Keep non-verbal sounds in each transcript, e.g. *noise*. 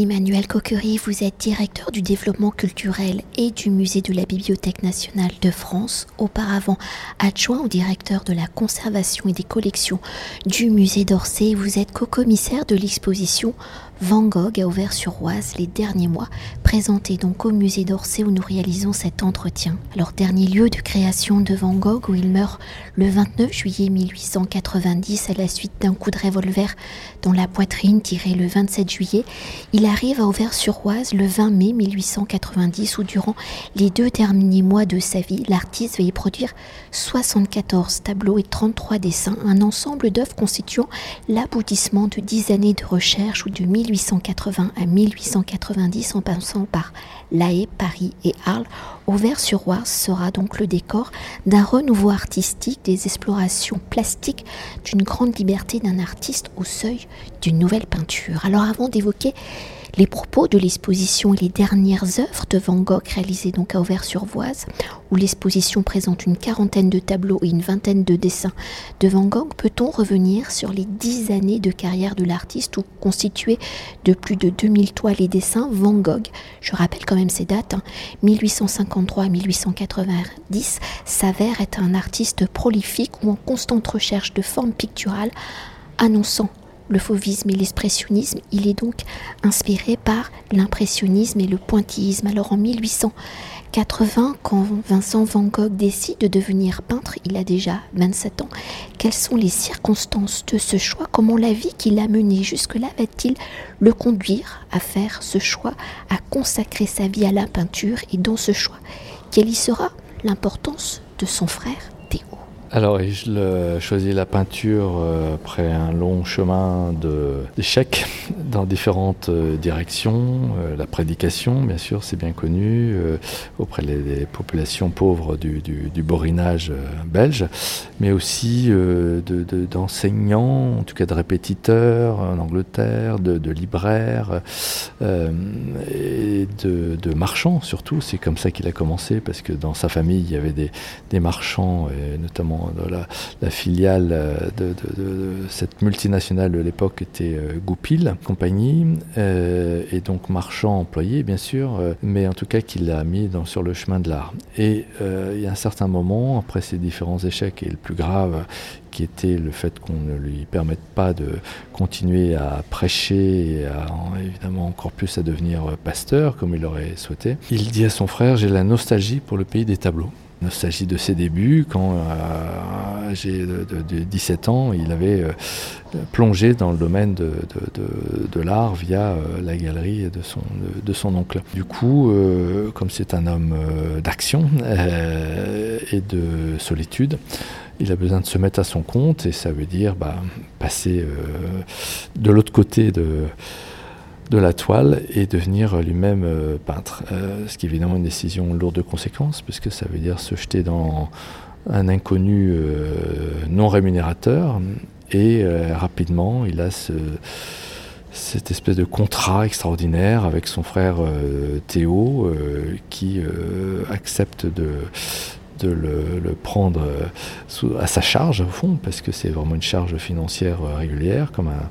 Emmanuel Coquery, vous êtes directeur du développement culturel et du musée de la Bibliothèque nationale de France, auparavant adjoint au directeur de la conservation et des collections du musée d'Orsay. Vous êtes co-commissaire de l'exposition Van Gogh a ouvert sur Oise les derniers mois, présenté donc au musée d'Orsay où nous réalisons cet entretien. Alors dernier lieu de création de Van Gogh où il meurt le 29 juillet 1890 à la suite d'un coup de revolver dans la poitrine tiré le 27 juillet, il arrive à Auvers-sur-Oise le 20 mai 1890 où durant les deux derniers mois de sa vie, l'artiste va y produire 74 tableaux et 33 dessins, un ensemble d'œuvres constituant l'aboutissement de 10 années de recherche ou de 1880 à 1890 en passant par La Haye, Paris et Arles. Auvers-sur-Oise sera donc le décor d'un renouveau artistique, des explorations plastiques, d'une grande liberté d'un artiste au seuil d'une nouvelle peinture. Alors avant d'évoquer les propos de l'exposition et les dernières œuvres de Van Gogh réalisées donc à Auvers-sur-Voise, où l'exposition présente une quarantaine de tableaux et une vingtaine de dessins de Van Gogh, peut-on revenir sur les dix années de carrière de l'artiste ou constitué de plus de 2000 toiles et dessins Van Gogh? Je rappelle quand même ces dates, 1853 hein. 1890, s'avère être un artiste prolifique ou en constante recherche de formes picturales annonçant le fauvisme et l'expressionnisme, il est donc inspiré par l'impressionnisme et le pointillisme. Alors en 1880, quand Vincent Van Gogh décide de devenir peintre, il a déjà 27 ans, quelles sont les circonstances de ce choix? Comment la vie qui l'a mené jusque-là va-t-il le conduire à faire ce choix, à consacrer sa vie à la peinture? Et dans ce choix, quelle y sera l'importance de son frère? Alors, je choisi la peinture euh, après un long chemin d'échecs *laughs* dans différentes euh, directions. Euh, la prédication, bien sûr, c'est bien connu, auprès des, populations pauvres du, borinage belge, mais aussi d'enseignants, en tout cas de répétiteurs en Angleterre, de, libraires et de, marchands surtout. C'est comme ça qu'il a commencé, parce que dans sa famille, il y avait des, marchands, notamment la, filiale euh, de, cette multinationale de l'époque était euh, Goupil compagnie, euh, et donc marchand employé bien sûr, mais en tout cas qui l'a mis sur le chemin de l'art. Et il y a un certain moment, après ces différents échecs, et le plus grave, qui était le fait qu'on ne lui permette pas de continuer à prêcher et évidemment encore plus à devenir pasteur comme il l'aurait souhaité. Il dit à son frère, j'ai la nostalgie pour le pays des tableaux nostalgie de ses débuts, quand à âgé de, 17 ans, il avait euh, plongé dans le domaine de, l'art via euh, la galerie de son, de, son oncle. Du coup, euh, comme c'est un homme d'action et de solitude, il a besoin de se mettre à son compte et ça veut dire bah, passer de l'autre côté de de la toile et devenir lui-même euh, peintre. Euh, ce qui est évidemment une décision lourde de conséquences, puisque ça veut dire se jeter dans un inconnu euh, non rémunérateur. Et rapidement, il a ce, cette espèce de contrat extraordinaire avec son frère Théo, qui accepte de, de le, prendre à sa charge, au fond, parce que c'est vraiment une charge financière régulière, comme un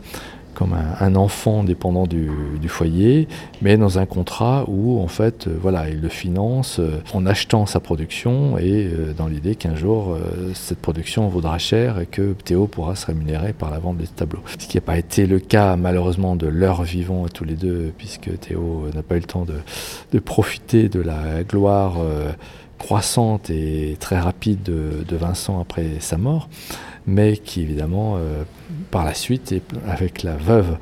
comme un, enfant dépendant du, foyer, mais dans un contrat où en fait, euh, voilà, il le finance euh, en achetant sa production et euh, dans l'idée qu'un jour cette production vaudra cher et que Théo pourra se rémunérer par la vente des tableaux. Ce qui n'a pas été le cas malheureusement de leur vivant à tous les deux, puisque Théo n'a pas eu le temps de, profiter de la gloire croissante et très rapide de, Vincent après sa mort, mais qui évidemment par la suite, et avec la veuve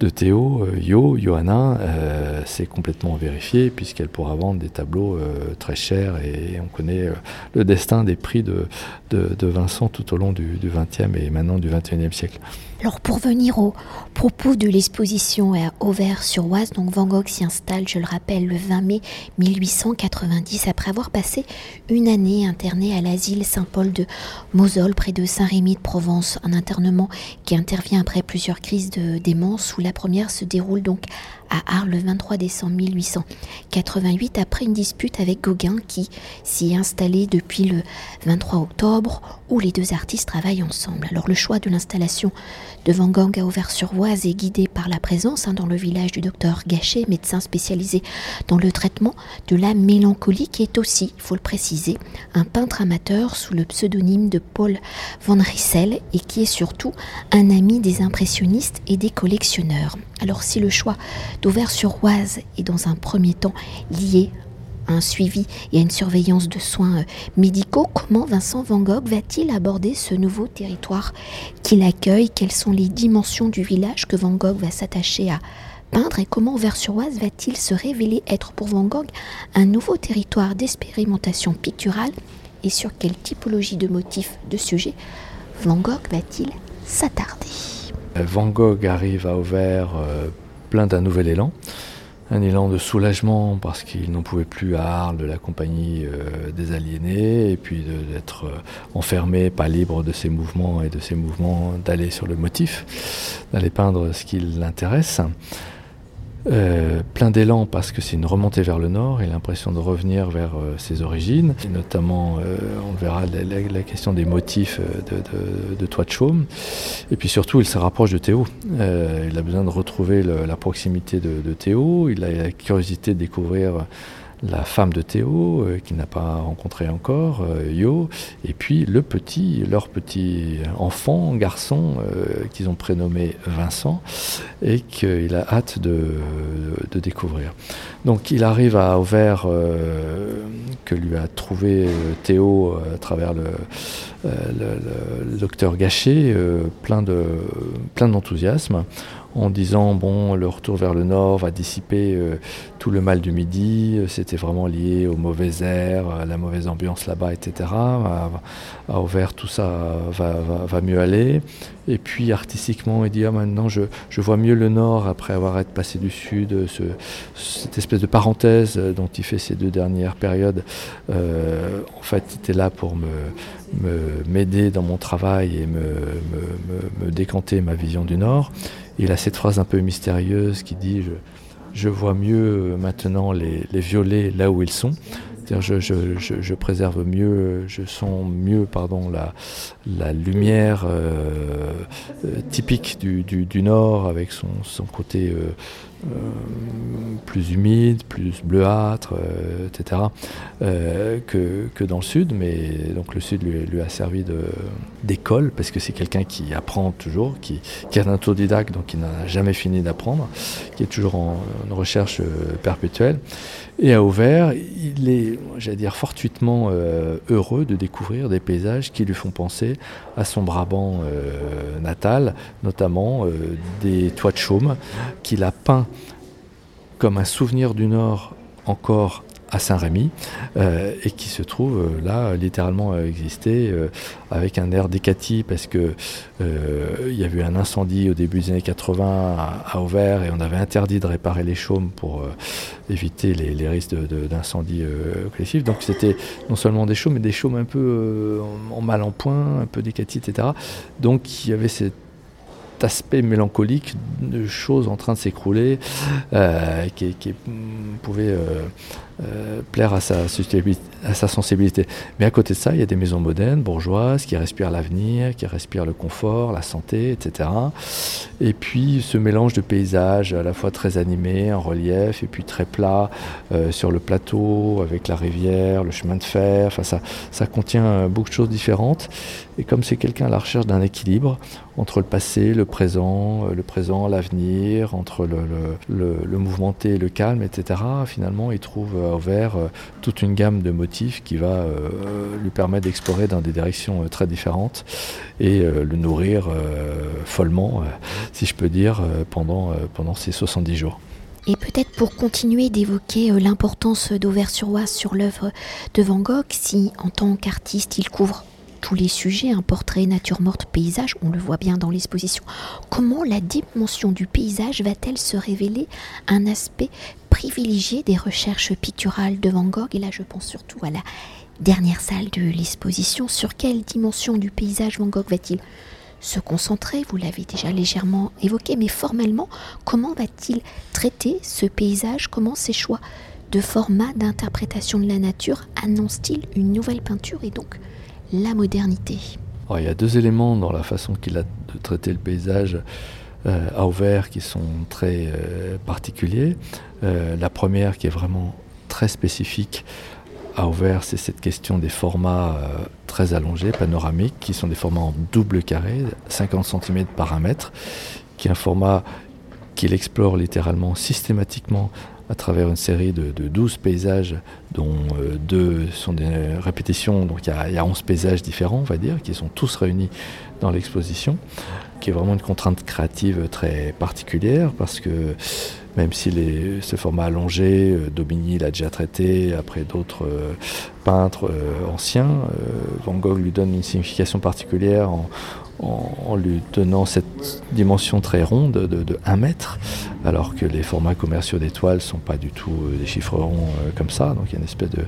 de Théo, euh, Yo, Johanna, euh, c'est complètement vérifié puisqu'elle pourra vendre des tableaux euh, très chers et on connaît le destin des prix de, de, Vincent tout au long du XXe et maintenant du XXIe siècle. Alors pour venir au propos de l'exposition à Auvers-sur-Oise, donc Van Gogh s'y installe, je le rappelle, le 20 mai 1890 après avoir passé une année interné à l'asile Saint-Paul de Mosole près de Saint-Rémy de Provence, un internement qui intervient après plusieurs crises de démence où la première se déroule donc à Arles le 23 décembre 1888 après une dispute avec Gauguin qui s'y est installé depuis le 23 octobre où les deux artistes travaillent ensemble. Alors le choix de l'installation de Van Gogh à Auvers-sur-Oise est guidé par la présence hein, dans le village du docteur Gachet, médecin spécialisé dans le traitement de la mélancolie qui est aussi, il faut le préciser, un peintre amateur sous le pseudonyme de Paul Van Rissel et qui est surtout un ami des impressionnistes et des collectionneurs. Alors si le choix d'Auvers-sur-Oise est dans un premier temps lié un suivi et à une surveillance de soins euh, médicaux, comment Vincent Van Gogh va-t-il aborder ce nouveau territoire qu'il accueille? Quelles sont les dimensions du village que Van Gogh va s'attacher à peindre? Et comment Auvers-sur-Oise va-t-il se révéler être pour Van Gogh un nouveau territoire d'expérimentation picturale? Et sur quelle typologie de motifs, de sujets Van Gogh va-t-il s'attarder? Van Gogh arrive à Auvers euh, plein d'un nouvel élan. Un élan de soulagement parce qu'il n'en pouvait plus à Arles de la compagnie euh, des aliénés et puis d'être euh, enfermé, pas libre de ses mouvements et de ses mouvements d'aller sur le motif, d'aller peindre ce qui l'intéresse. Euh, plein d'élan parce que c'est une remontée vers le nord et l'impression de revenir vers euh, ses origines, et notamment, euh, on verra la, question des motifs de, de, Toit de Chaume. Et puis surtout, il se rapproche de Théo. il a besoin de retrouver la proximité de, Théo, il a la curiosité de découvrir la femme de Théo, euh, qu'il n'a pas rencontré encore, euh, Yo, et puis le petit, leur petit enfant, garçon, euh, qu'ils ont prénommé Vincent, et qu'il a hâte de, découvrir. Donc il arrive à Auvers, que lui a trouvé Théo à travers le, le docteur Gachet, plein d'enthousiasme. De, plein en disant bon le retour vers le nord va dissiper euh, tout le mal du midi, euh, c'était vraiment lié au mauvais air, à la mauvaise ambiance là-bas, etc. À, Auvers tout ça va, mieux aller. Et puis artistiquement il dit ah, maintenant je, vois mieux le nord après avoir été passé du sud, cette espèce de parenthèse dont il fait ces deux dernières périodes. Euh, en fait était là pour me m'aider dans mon travail et me, me, décanter ma vision du Nord il a cette phrase un peu mystérieuse qui dit Je, vois mieux maintenant les, violets là où ils sont. Je, préserve mieux, je sens mieux pardon, la, lumière euh, euh, typique du, Nord avec son, côté euh, plus humide, plus bleuâtre, etc., que, que, dans le sud. Mais donc le sud lui, a servi d'école parce que c'est quelqu'un qui apprend toujours, qui, qui est un autodidacte, donc qui n'a jamais fini d'apprendre, qui est toujours en, recherche perpétuelle. Et à Auvers, il est, j'allais fortuitement heureux de découvrir des paysages qui lui font penser à son Brabant natal, notamment des toits de chaume qu'il a peint comme un souvenir du Nord encore à Saint-Rémy euh, et qui se trouve euh, là littéralement à exister euh, avec un air décati parce que il y a eu un incendie au début des années 80 à, Auvers et on avait interdit de réparer les chaumes pour éviter les, risques d'incendie collectif. Donc c'était non seulement des chaumes mais des chaumes un peu en, mal en point un peu décati etc donc il y avait cette aspect mélancolique de choses en train de s'écrouler euh, qui, qui, pouvait euh, euh, plaire à sa, sensibilité. Mais à côté de ça, il y a des maisons modernes, bourgeoises, qui respirent l'avenir, qui respirent le confort, la santé, etc. Et puis ce mélange de paysages à la fois très animés, en relief, et puis très plat euh, sur le plateau, avec la rivière, le chemin de fer, enfin ça, ça contient euh, beaucoup de choses différentes. Et comme c'est quelqu'un à la recherche d'un équilibre entre le passé, le présent, le présent, l'avenir, entre le, le, le, mouvementé et le calme, etc., finalement, il trouve vert euh, toute une gamme de motifs qui va euh, lui permettre d'explorer dans des directions euh, très différentes et le nourrir follement, si je peux dire, pendant, pendant ces 70 jours. Et peut-être pour continuer d'évoquer l'importance d'Auvers-sur-Oise sur l'œuvre de Van Gogh, si en tant qu'artiste il couvre tous les sujets, un portrait, nature morte, paysage, on le voit bien dans l'exposition. Comment la dimension du paysage va-t-elle se révéler un aspect privilégié des recherches picturales de Van Gogh? Et là, je pense surtout à la dernière salle de l'exposition. Sur quelle dimension du paysage Van Gogh va-t-il se concentrer, vous l'avez déjà légèrement évoqué, mais formellement, comment va-t-il traiter ce paysage? Comment ces choix de format d'interprétation de la nature annoncent-ils une nouvelle peinture? Et donc la modernité Il y a deux éléments dans la façon qu'il a de traiter le paysage euh, à ouvert qui sont très euh, particuliers. Euh, la première qui est vraiment très spécifique à ouvert, c'est cette question des formats très allongés, panoramiques, qui sont des formats en double carré, 50 cm par 1 mètre, qui est un format qu'il explore littéralement systématiquement à travers une série de, 12 paysages, dont deux sont des répétitions. Donc il y, a, 11 paysages différents, on va dire, qui sont tous réunis dans l'exposition qui est vraiment une contrainte créative très particulière parce que même si les, ce format allongé, euh, Daubigny l'a déjà traité, après d'autres euh, peintres euh, Van Gogh lui donne une signification particulière en, lui donnant cette dimension très ronde de, 1 mètre, alors que les formats commerciaux d'étoiles ne sont pas du tout des chiffres ronds comme ça. Donc il y a une espèce de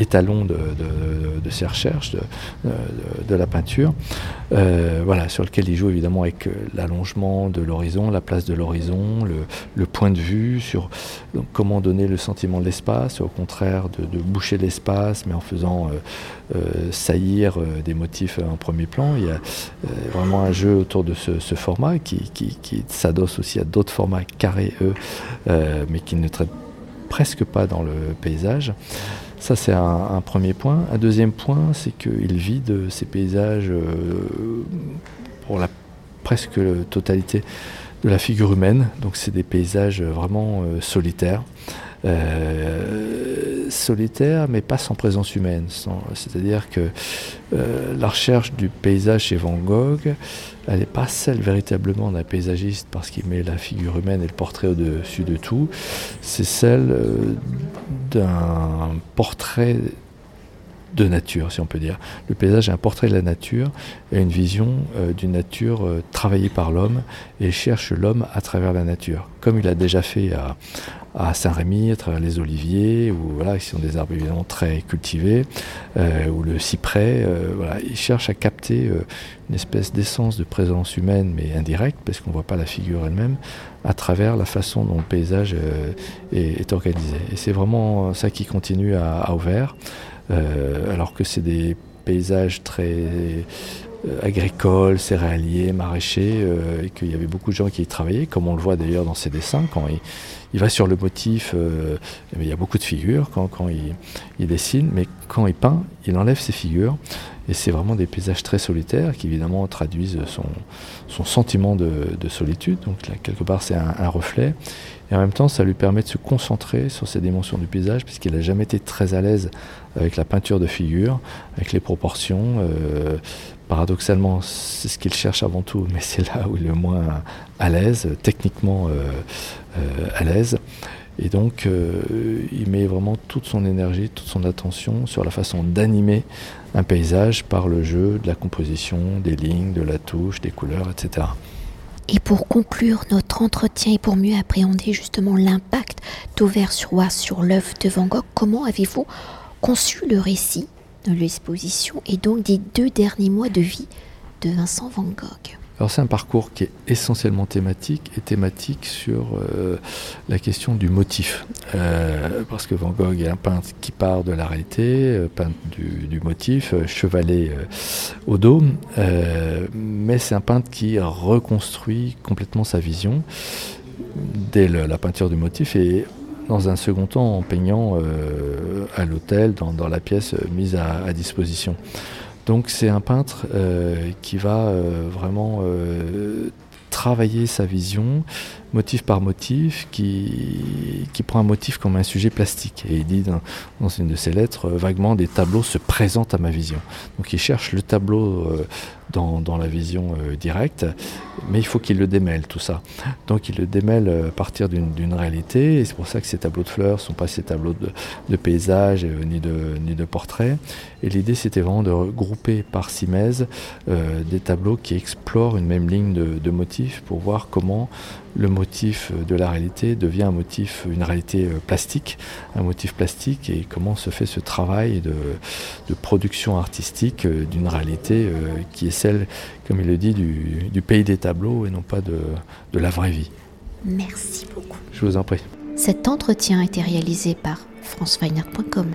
étalon de, ces recherches, de, la peinture, voilà, sur lequel il joue évidemment avec l'allongement de l'horizon, la place de l'horizon, le, le point de vue, sur comment donner le sentiment de l'espace, au contraire de, boucher l'espace, mais en faisant euh, euh, saillir euh, des motifs en premier plan. Il y a vraiment un jeu autour de ce, format qui, s'adosse aussi à d'autres formats carrés, eux, mais qui ne traitent presque pas dans le paysage. Ça, c'est un, premier point. Un deuxième point, c'est qu'il vit de ces paysages pour la presque totalité de la figure humaine. Donc c'est des paysages vraiment solitaires. Euh, solitaires, mais pas sans présence humaine. C'est-à-dire que euh, la recherche du paysage chez Van Gogh, elle n'est pas celle véritablement d'un paysagiste parce qu'il met la figure humaine et le portrait au-dessus de tout. C'est celle d'un portrait de nature, si on peut dire. Le paysage est un portrait de la nature et une vision euh, d'une nature euh, travaillée par l'homme et cherche l'homme à travers la nature, comme il a déjà fait à, Saint-Rémy, à travers les oliviers, ou voilà, qui sont des arbres évidemment très cultivés, euh, ou le cyprès. voilà, il cherche à capter une espèce d'essence de présence humaine, mais indirecte, parce qu'on ne voit pas la figure elle-même, à travers la façon dont le paysage est, organisé. Et c'est vraiment ça qui continue à, à Auvers. Euh, alors que c'est des paysages très euh, agricoles, céréaliers, maraîchers, euh, et qu'il y avait beaucoup de gens qui y travaillaient, comme on le voit d'ailleurs dans ses dessins, quand il, va sur le motif, il y a beaucoup de figures quand, il, dessine, mais quand il peint, il enlève ses figures, et c'est vraiment des paysages très solitaires qui évidemment traduisent son, sentiment de, solitude, donc quelque part c'est un reflet, et en même temps, ça lui permet de se concentrer sur ces dimensions du paysage, puisqu'il n'a jamais été très à l'aise avec la peinture de figure, avec les proportions. Euh, paradoxalement, c'est ce qu'il cherche avant tout, mais c'est là où il est le moins à l'aise, techniquement euh, euh, à l'aise. Et donc, il met vraiment toute son énergie, toute son attention sur la façon d'animer un paysage par le jeu de la composition, des lignes, de la touche, des couleurs, etc. Et pour conclure notre entretien et pour mieux appréhender justement l'impact d'Auvers-sur-Oise sur l'œuvre de Van Gogh, comment avez-vous conçu le récit de l'exposition et donc des deux derniers mois de vie de Vincent Van Gogh alors c'est un parcours qui est essentiellement thématique et thématique sur euh, la question du motif. Euh, parce que Van Gogh est un peintre qui part de la réalité, euh, peintre du, motif, chevalet au dos, mais c'est un peintre qui reconstruit complètement sa vision dès la peinture du motif et dans un second temps en peignant à l'hôtel, dans, la pièce mise à disposition. Donc c'est un peintre euh, qui va euh, vraiment euh, travailler sa vision motif par motif, qui, qui prend un motif comme un sujet plastique. Et il dit dans, une de ses lettres, vaguement, des tableaux se présentent à ma vision. Donc il cherche le tableau dans, la vision euh, directe, mais il faut qu'il le démêle tout ça. Donc il le démêle euh, à partir d'une réalité, et c'est pour ça que ces tableaux de fleurs ne sont pas ces tableaux de, de paysages euh, ni, de, ni de portraits. Et l'idée c'était vraiment de regrouper par simèse des tableaux qui explorent une même ligne de, motifs pour voir comment le motif de la réalité devient un motif, une réalité plastique, un motif plastique, et comment se fait ce travail de, production artistique d'une réalité qui est celle, comme il le dit, du, pays des tableaux et non pas de, de la vraie vie. Merci beaucoup. Je vous en prie. Cet entretien a été réalisé par franceweiner.com.